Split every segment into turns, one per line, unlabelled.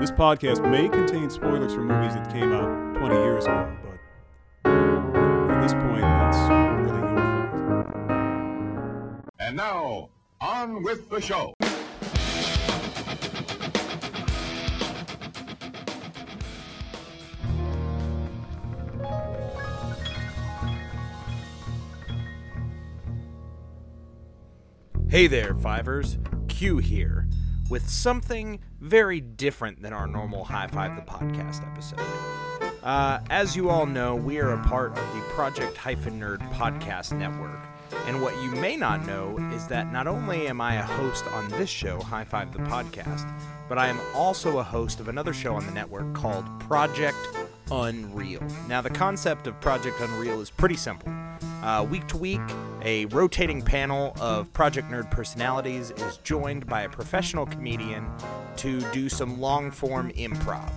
this podcast may contain spoilers for movies that came out 20 years ago, but at this point, that's really your fault.
And now, on with the show.
Hey there, Fivers. Q here, with something very different than our normal High Five the Podcast episode. Uh, as you all know, we are a part of the Project Hyphen Nerd Podcast Network. And what you may not know is that not only am I a host on this show, High Five the Podcast, but I am also a host of another show on the network called Project Unreal. Now, the concept of Project Unreal is pretty simple. Uh, week to week, a rotating panel of Project Nerd personalities is joined by a professional comedian to do some long form improv.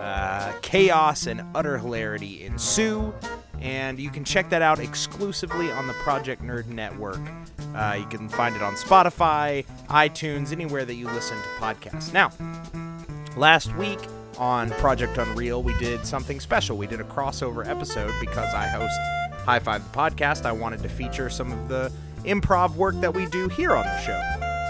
Uh, chaos and utter hilarity ensue, and you can check that out exclusively on the Project Nerd Network. Uh, you can find it on Spotify, iTunes, anywhere that you listen to podcasts. Now, last week on Project Unreal, we did something special. We did a crossover episode because I host High Five the Podcast. I wanted to feature some of the improv work that we do here on the show.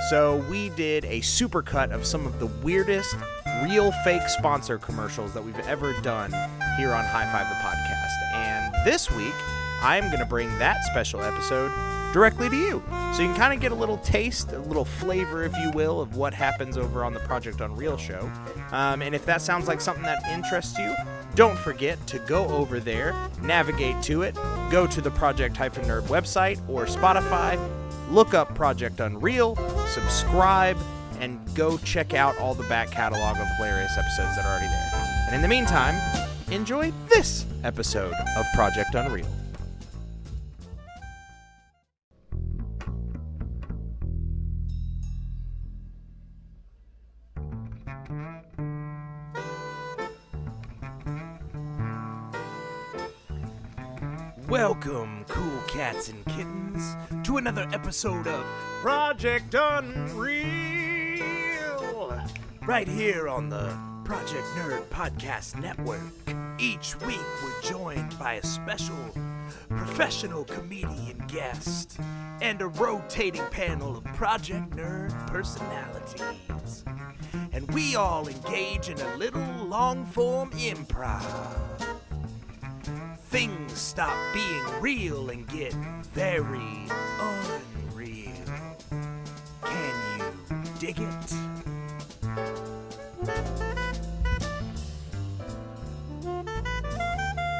So we did a supercut of some of the weirdest real fake sponsor commercials that we've ever done here on High Five the Podcast. And this week, I'm going to bring that special episode directly to you. So you can kind of get a little taste, a little flavor, if you will, of what happens over on the Project Unreal show. Um, and if that sounds like something that interests you, don't forget to go over there, navigate to it, go to the Project Nerd website or Spotify, look up Project Unreal, subscribe, and go check out all the back catalog of hilarious episodes that are already there. And in the meantime, enjoy this episode of Project Unreal. Cats and kittens, to another episode of Project Unreal! Right here on the Project Nerd Podcast Network. Each week, we're joined by a special professional comedian guest and a rotating panel of Project Nerd personalities. And we all engage in a little long form improv things stop being real and get very unreal. Can you dig it?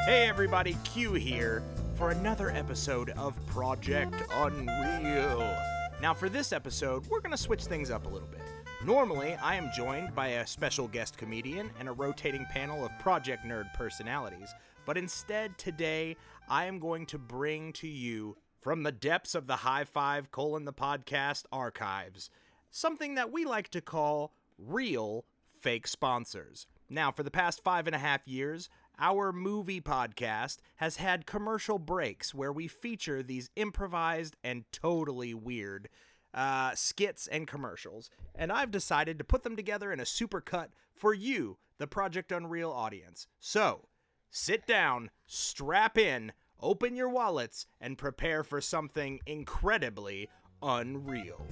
Hey everybody, Q here for another episode of Project Unreal. Now, for this episode, we're going to switch things up a little bit. Normally, I am joined by a special guest comedian and a rotating panel of Project Nerd personalities. But instead, today, I am going to bring to you from the depths of the High Five colon the podcast archives something that we like to call real fake sponsors. Now, for the past five and a half years, our movie podcast has had commercial breaks where we feature these improvised and totally weird uh, skits and commercials. And I've decided to put them together in a supercut for you, the Project Unreal audience. So, sit down, strap in, open your wallets, and prepare for something incredibly unreal.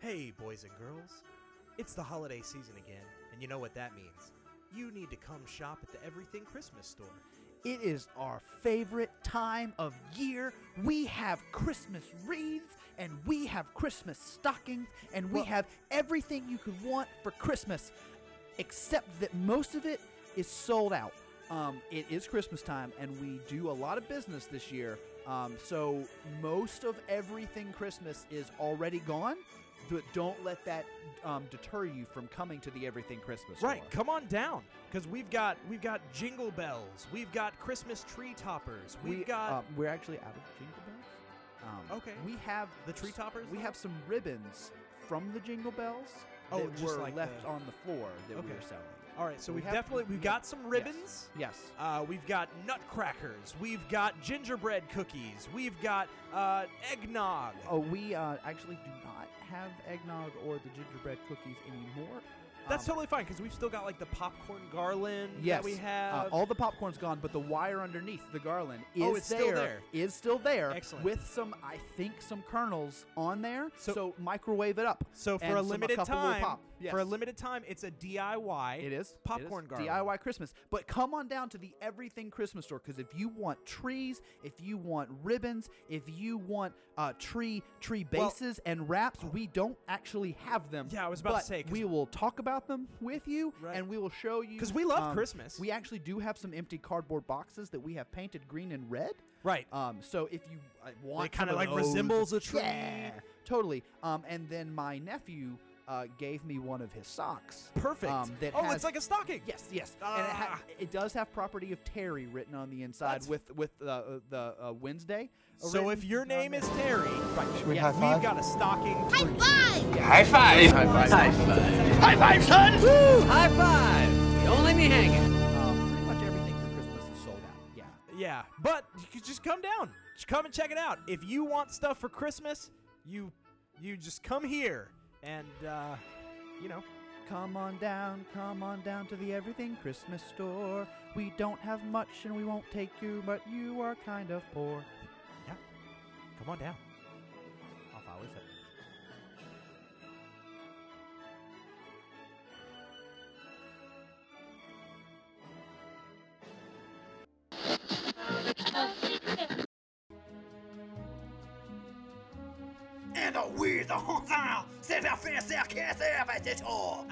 Hey, boys and girls. It's the holiday season again, and you know what that means. You need to come shop at the Everything Christmas store.
It is our favorite time of year. We have Christmas wreaths and we have Christmas stockings and we
Well-
have everything you could want for Christmas, except that most of it is sold out. Um, it is Christmas time, and we do a lot of business this year. Um, so most of everything Christmas is already gone. But don't let that um, deter you from coming to the Everything Christmas.
Right,
store.
come on down, because we've got we've got jingle bells, we've got Christmas tree toppers, we've
we,
got
um, we're actually out of jingle bells. Um,
Okay.
We have
the tree toppers.
We have some ribbons from the jingle bells
Oh,
that
just
were
like
left
the-
on the floor that we
Okay.
were selling.
All right, so
we
we've
have-
definitely we've got some ribbons.
Yes.
Uh, we've got nutcrackers. We've got gingerbread cookies. We've got uh, eggnog.
Oh, we uh, actually do not have eggnog or the gingerbread cookies anymore.
That's
Um,
totally fine because we've still got like the popcorn garland
Yes,
that we
uh,
have.
all the popcorn's gone, but the wire underneath the garland is
Oh, it's
there.
still there.
Is still there.
Excellent.
With some, I think, some kernels on there.
So-
So, microwave it up.
so for a limited time,
pop.
for a limited time, it's a DIY.
It is
popcorn
it is. DIY Christmas. But come on down to the Everything Christmas store because if you want trees, if you want ribbons, if you want uh, tree tree
Well-
bases and wraps, we don't actually have them.
Yeah, I was about to say,
we will talk about them with you,
Right.
and we will show you
because we love
um,
Christmas.
We actually do have some empty cardboard boxes that we have painted green and red.
Right.
Um, so if you uh, want,
kinda
of
like
those-
resembles a tree.
Yeah, totally. Um, and then my nephew uh, gave me one of his socks.
Perfect.
Um, that
oh,
has-
it's like a stocking.
Yes, yes, and it, ha-
Ah.
it does have property of Terry written on the inside
That's-
with with uh, uh, the uh, Wednesday.
So if your name
there.
is Terry,
right,
we
yes,
high
we've got a stocking.
High
for you.
five!
High five! High five! High five! High five, son!
Woo! High five! Don't leave me hanging.
um, pretty much everything for Christmas is sold out. Yeah.
Yeah, but you could just come down. Just come and check it out. If you want stuff for Christmas, you you just come here and uh, you know.
Come on down, come on down to the Everything Christmas store. We don't have much and we won't take you, but you are kind of poor.
Yeah. Come on down.
I'll follow it.
And the we the Honzal, c'est la fin circassière, c'est tout!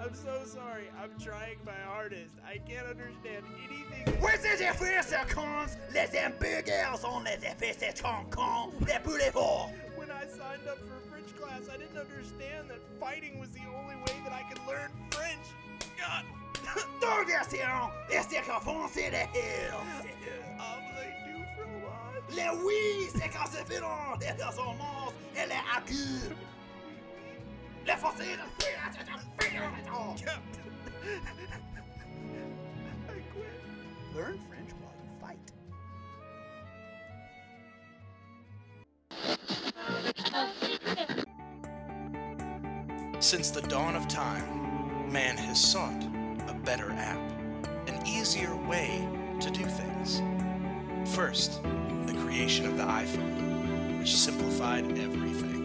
I'm so sorry. I'm trying my hardest. I can't understand anything.
Oui, c'est des frères circons, les hamburgers sont les effets c'est con les forts!
When I signed up for French class, I didn't understand that fighting was the only way that I could learn French. God.
Diversion et circonfoncé les hills!
Du fromage.
Les oui, c'est quand c'est filon, les résonances et
I quit.
Learn French while you fight.
Since the dawn of time, man has sought a better app, an easier way to do things. First, the creation of the iPhone, which simplified everything.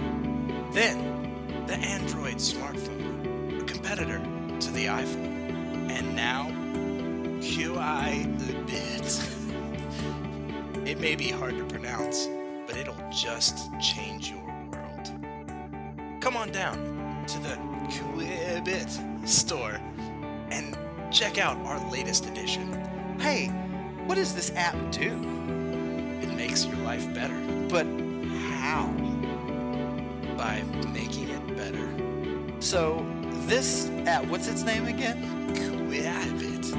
Then, the Android smartphone, a competitor to the iPhone. And now, QI bit. it may be hard to pronounce, but it'll just change your world come on down to the Quibit store and check out our latest edition.
Hey, what does this app do?
It makes your life better
But how?
By making it better.
So, this app, what's its name again?
Quibit.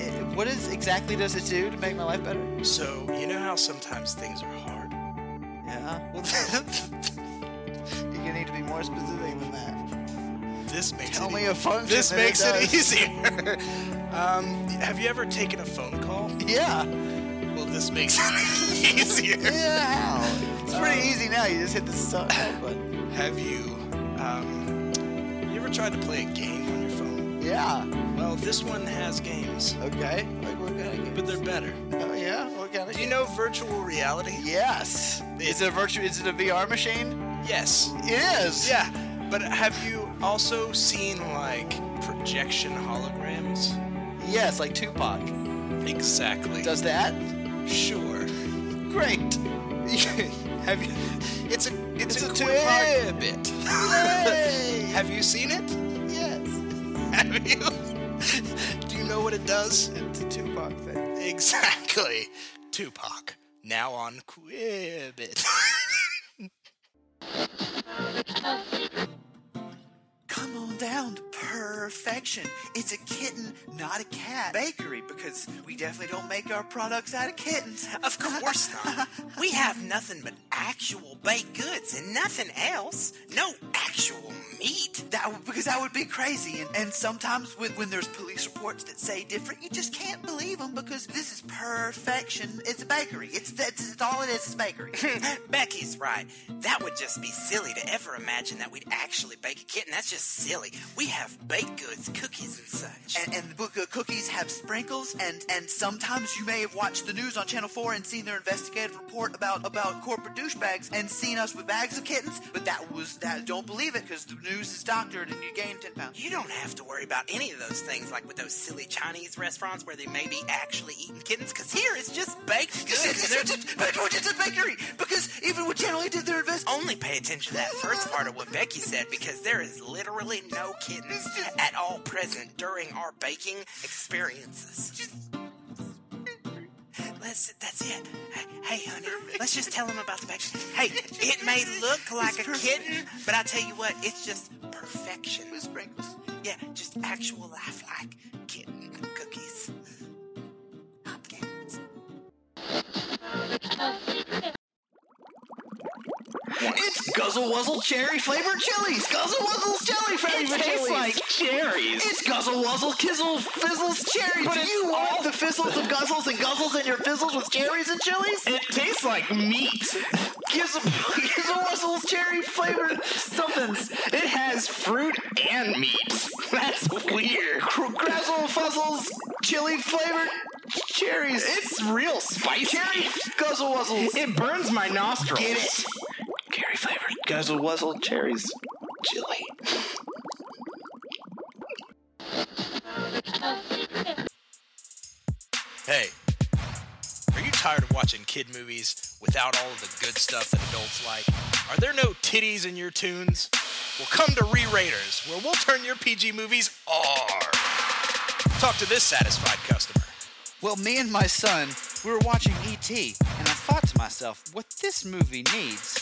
Eh, What is exactly does it do to make my life better?
So, you know how sometimes things are hard?
Yeah.
Well,
You're gonna need to be more specific than that.
this makes
Tell
it
me
e-
a function.
This makes it,
does.
easier. um, have you ever taken a phone call?
Yeah.
Well, this makes it easier.
Yeah. It's pretty easy now. You just hit the start button.
Have you, um, you ever tried to play a game on your phone?
Yeah.
Well, this one has games,
Okay. Like what kind of games?
but they're better.
Oh yeah. What kind of?
Do you
games?
know virtual reality?
Yes. Is it a virtual? Is it a VR machine?
Yes.
It is.
Yeah, but have you also seen like projection holograms?
Yes, like Tupac.
Exactly.
Does that?
sure.
Great.
have you? It's a it's,
It's
a,
a Tupac-
Quibit.
Yay!
have you seen it?
Yes.
Have you? Do you
know what it does?
It's a Tupac thing.
Exactly. Tupac. Now on Quibit.
Come on down to perfection. It's a kitten, not a cat. Bakery, because we definitely don't make our products out of kittens.
Of course not. We have nothing but actual baked goods and nothing else. No actual meat.
That because that would be crazy. And, and sometimes when, when there's police reports that say different, you just can't believe them because this is perfection. It's a bakery. It's that's, that's all it is. It's bakery.
Becky's right. That would just be silly to ever imagine that we'd actually bake a kitten. That's just silly. We have baked goods, cookies, and such.
and, and the book of cookies have sprinkles, and and sometimes you may have watched the news on Channel Four and seen their investigative report about about corporate douchebags and seen us with bags of kittens. But that was that. Don't believe it because the news is doctored and you gain ten pounds.
You don't have to worry about any of those things like with those silly Chinese restaurants where they may be actually eating kittens, because here it's just baked goods. and they're-
But it's a bakery because even when Channel 8 did their invest,
Only pay attention to that first part of what Becky said because there is literally no kittens at all present during our baking experiences. Let's, that's it. Hey, hey, honey, let's just tell them about the baking. Hey, it may look like a kitten, but I tell you what, it's just perfection.
sprinkles.
Yeah, just actual lifelike kitten cookies. Kittens.
It's Guzzle Wuzzle cherry flavored chilies. Guzzle Wuzzle's cherry flavored chilies. tastes like cherries. It's Guzzle Wuzzle Kizzle Fizzles cherries.
But
Do you
all
want
the fizzles of guzzles and guzzles and your fizzles with cherries and chilies?
It tastes like meat.
Gizzle, Gizzle Wuzzle's cherry flavored somethings.
It has fruit and meat. That's weird.
Grazzle Fuzzles chili flavored cherries.
It's real spicy.
cherry Guzzle Wuzzles.
It burns my nostrils.
Get it?
Cherry flavored.
Guzzle Wuzzle cherries chili.
Hey, are you tired of watching kid movies without all of the good stuff that adults like? Are there no titties in your tunes? Well, come to Re-Raiders, where we'll turn your PG movies R. Talk to this satisfied customer.
Well, me and my son, we were watching E.T., and I thought to myself, what this movie needs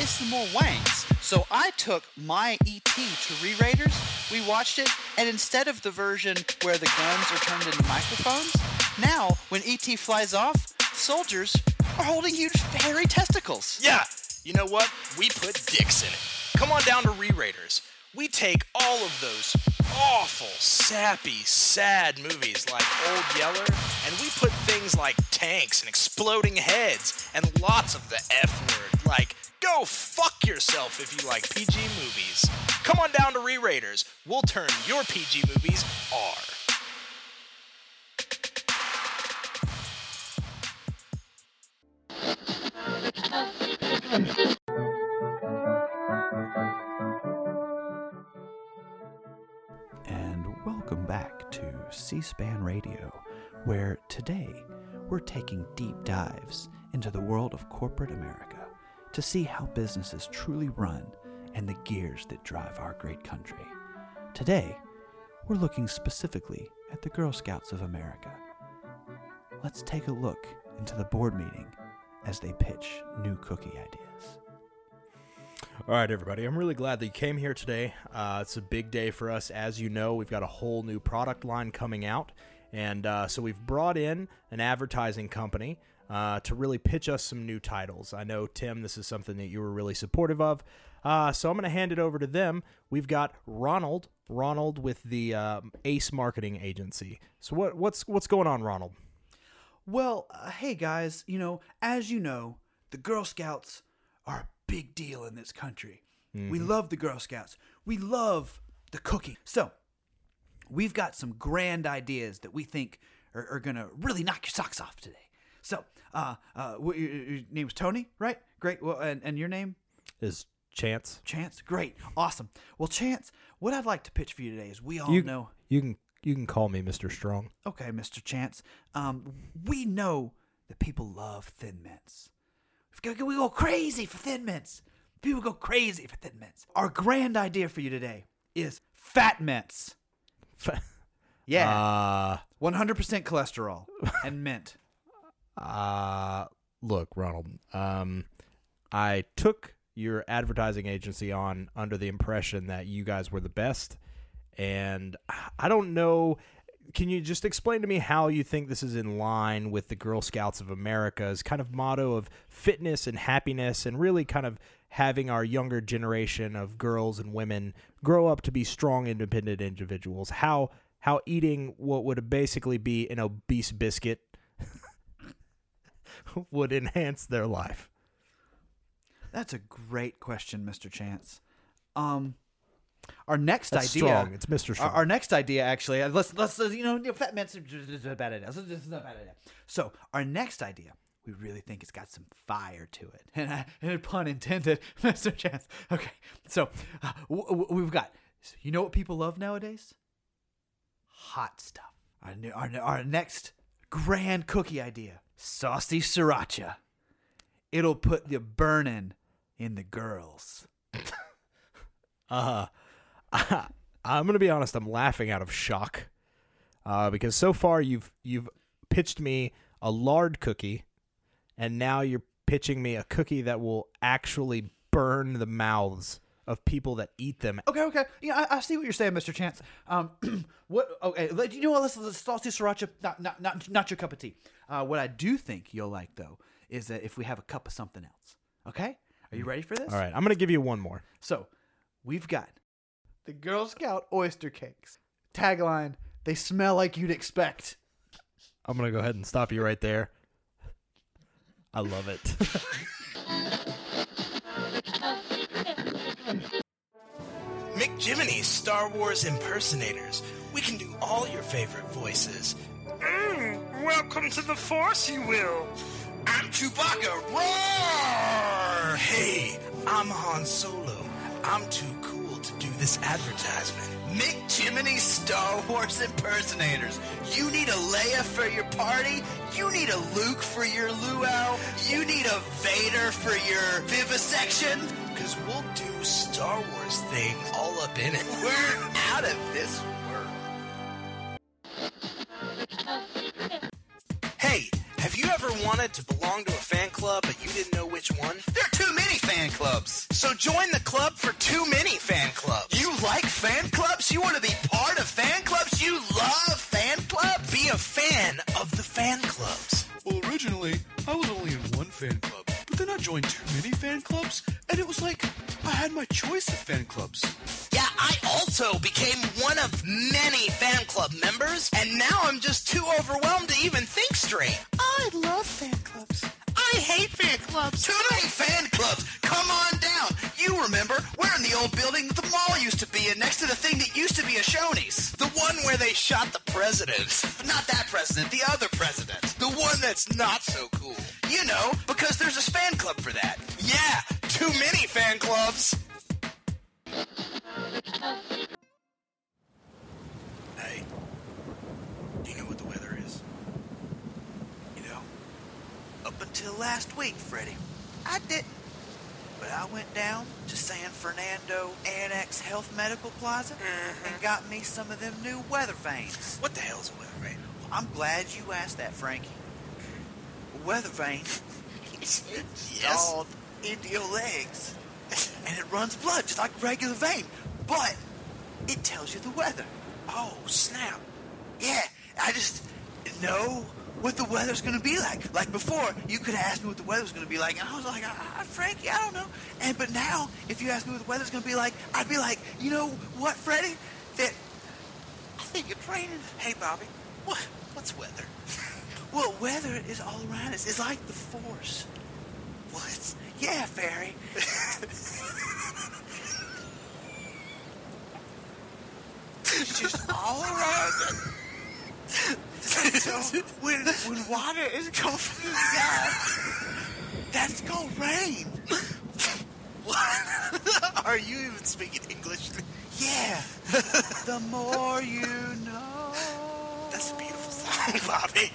is some more wangs. So I took my E.T. to Re-Raiders, we watched it, and instead of the version where the guns are turned into microphones, now, when E.T. flies off, soldiers are holding huge hairy testicles.
Yeah, you know what? We put dicks in it. Come on down to Re-Raiders. We take all of those awful, sappy, sad movies like Old Yeller, and we put things like tanks and exploding heads and lots of the F word, like go fuck yourself if you like PG movies. Come on down to Re-Raiders. We'll turn your PG movies R.
And C-SPAN Radio, where today we're taking deep dives into the world of corporate America to see how businesses truly run and the gears that drive our great country. Today, we're looking specifically at the Girl Scouts of America. Let's take a look into the board meeting as they pitch new cookie ideas.
All right, everybody. I'm really glad that you came here today. Uh, it's a big day for us. As you know, we've got a whole new product line coming out. And uh, so we've brought in an advertising company uh, to really pitch us some new titles. I know, Tim, this is something that you were really supportive of. Uh, so I'm going to hand it over to them. We've got Ronald, Ronald with the um, Ace Marketing Agency. So what, what's what's going on, Ronald?
Well, uh, hey guys, you know, as you know, the Girl Scouts are big deal in this country. We love the Girl Scouts. We love the cookie. So, we've got some grand ideas that we think are, are going to really knock your socks off today. So, uh, uh, what, your, your name is Tony, right? Great. Well, and, and your name?
Is Chance?
Chance. Great. Awesome. Well, Chance, what I'd like to pitch for you today is we all
you,
know.
you can you can call me Mr. Strong.
Okay, Mr. Chance. Um, we know that people love Thin Mints. We go, crazy for Thin Mints. People go crazy for Thin Mints. Our grand idea for you today is Fat Mints.
Yeah.
Uh,
100% cholesterol and mint.
Uh, look, Ronald. Um, I took your advertising agency on under the impression that you guys were the best, and I don't know. Can you just explain to me how you think this is in line with the Girl Scouts of America's kind of motto of fitness and happiness, and really kind of having our younger generation of girls and women grow up to be strong, independent individuals? How how eating what would basically be an obese biscuit would enhance their life?
That's a great question, Mr. Chance. Um, our next
That's
idea.
strong. It's Mr.
Our,
Strong.
our next idea, actually, uh, let's let's uh, you know, fat man's a bad idea. This is a bad idea. So our next idea, we really think it's got some fire to it, and, uh, and pun intended, Mr. Chance. Okay, so uh, w- w- we've got. You know what people love nowadays? Hot stuff. Our new, our, our next grand cookie idea: saucy sriracha. It'll put the burning in the girls.
Uh, I'm gonna be honest. I'm laughing out of shock, uh, because so far you've you've pitched me a lard cookie, and now you're pitching me a cookie that will actually burn the mouths of people that eat them.
Okay, okay. Yeah, I, I see what you're saying, Mr. Chance. Um, what? Okay, let- you know what? Let's, let's saucy sriracha. Not, not, not, not your cup of tea. Uh, what I do think you'll like though is that if we have a cup of something else. Okay, are you ready for this?
All right, I'm gonna give you one more.
So, we've got the Girl Scout oyster cakes. Tagline: They smell like you'd expect.
I'm gonna go ahead and stop you right there. I love it.
McJiminy's Star Wars impersonators. We can do all your favorite voices. Mm, welcome to the Force, you will. I'm Chewbacca. Roar! Hey, I'm Han Solo. I'm too cool to do this advertisement.
Mick Jiminy Star Wars impersonators. You need a Leia for your party. You need a Luke for your luau. You need a Vader for your vivisection.
Because we'll do Star Wars things all up in it.
We're out of this world.
Wanted to belong to a fan club but you didn't know which one?
There are too many fan clubs.
So join the club for too many fan clubs.
You like fan clubs? You want to be part of fan clubs? You love fan clubs?
Be a fan of the fan clubs.
Well, originally, I was only in one fan club, but then I joined too many fan clubs, and it was like I had my choice of fan clubs.
I also became one of many fan club members, and now I'm just too overwhelmed to even think straight.
Oh, I love fan clubs. I hate fan clubs. Too many fan clubs. Come on down. You remember, we're in the old building that the mall used to be in, next to the thing that used to be a Shoney's.
The one where they shot the president.
Not that president, the other president.
The one that's not so cool.
You know, because there's a fan club for that.
Yeah, too many fan clubs. Hey, do you know what the weather is?
You know, up until last week, Freddie, I didn't. But I went down to San Fernando Annex Health Medical Plaza uh-huh. and got me some of them new weather vanes.
What the hell's a weather vane?
I'm glad you asked that, Frankie. A weather vane called into your legs, and it runs blood like regular vein, but it tells you the weather.
Oh, snap.
Yeah, I just know what the weather's gonna be like. Like before, you could ask me what the weather's gonna be like, and I was like, ah, Frankie, I don't know. And but now, if you ask me what the weather's gonna be like, I'd be like, you know what, Freddie? That I think it's raining.
Hey, Bobby, what what's weather?
Well, weather is all around us. It's like the force.
What?
Yeah, fairy. it's just all around so when when water is coming from the sky, that's called rain.
What? Are you even speaking English?
Yeah. the more you know.
That's a beautiful song, Bobby.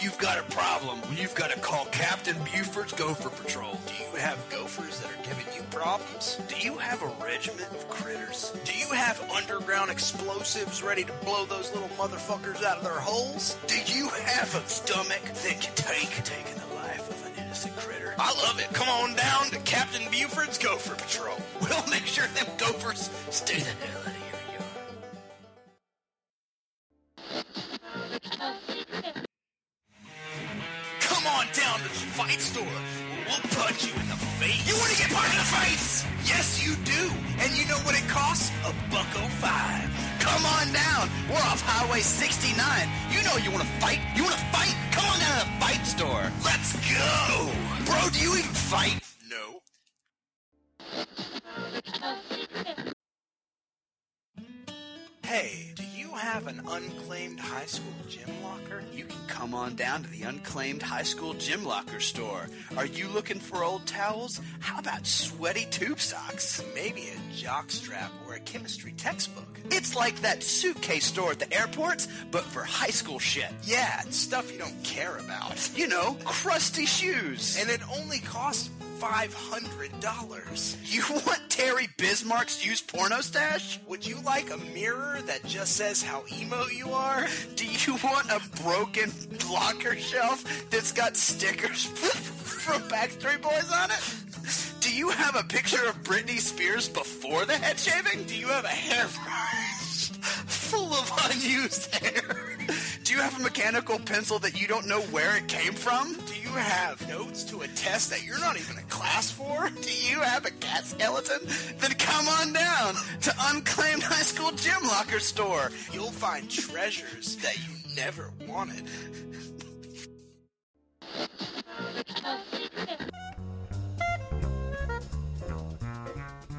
You've got a problem when you've got to call Captain Buford's Gopher Patrol.
Do you have gophers that are giving you problems?
Do you have a regiment of critters?
Do you have underground explosives ready to blow those little motherfuckers out of their holes?
Do you have a stomach that can take taking the life of an innocent critter?
I love it. Come on down to Captain Buford's Gopher Patrol.
We'll make sure them gophers stay the hell out
looking for old towels? How about sweaty tube socks?
Maybe a jock strap or a chemistry textbook.
It's like that suitcase store at the airports, but for high school shit.
Yeah, stuff you don't care about.
You know, crusty shoes.
And it only costs $500.
You want Terry Bismarck's used porno stash?
Would you like a mirror that just says how emo you are?
Do you want a broken locker shelf that's got stickers from Backstreet Boys on it? Do you have a picture of Britney Spears before the head shaving?
Do you have a hairbrush
full of unused hair? Do you have a mechanical pencil that you don't know where it came from?
Do you have notes to a test that you're not even in class for?
Do you have a cat skeleton? Then come on down to Unclaimed High School Gym Locker Store.
You'll find treasures that you never wanted.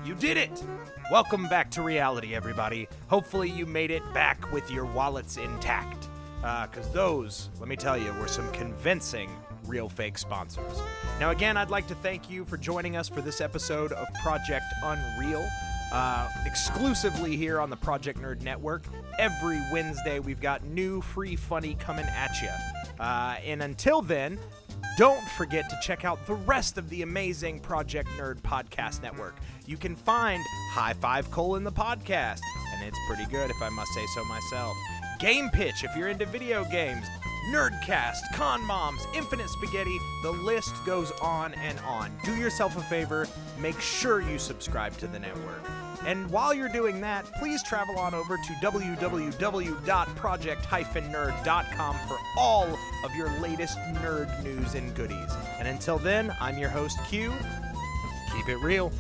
You did it! Welcome back to reality, everybody. Hopefully, you made it back with your wallets intact. Uh, because those, let me tell you, were some convincing real fake sponsors. Now, again, I'd like to thank you for joining us for this episode of Project Unreal. Uh, exclusively here on the Project Nerd Network. Every Wednesday, we've got new free funny coming at you. Uh, and until then, don't forget to check out the rest of the amazing Project Nerd Podcast Network. You can find High Five colon the podcast, and it's pretty good if I must say so myself. Game Pitch if you're into video games. Nerdcast, Con Moms, Infinite Spaghetti, the list goes on and on. Do yourself a favor, make sure you subscribe to the network. And while you're doing that, please travel on over to www.project-nerd.com for all of your latest nerd news and goodies. And until then, I'm your host, Q. Keep it real.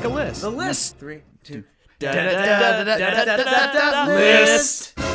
Make a list.
The list. Three, two.
List.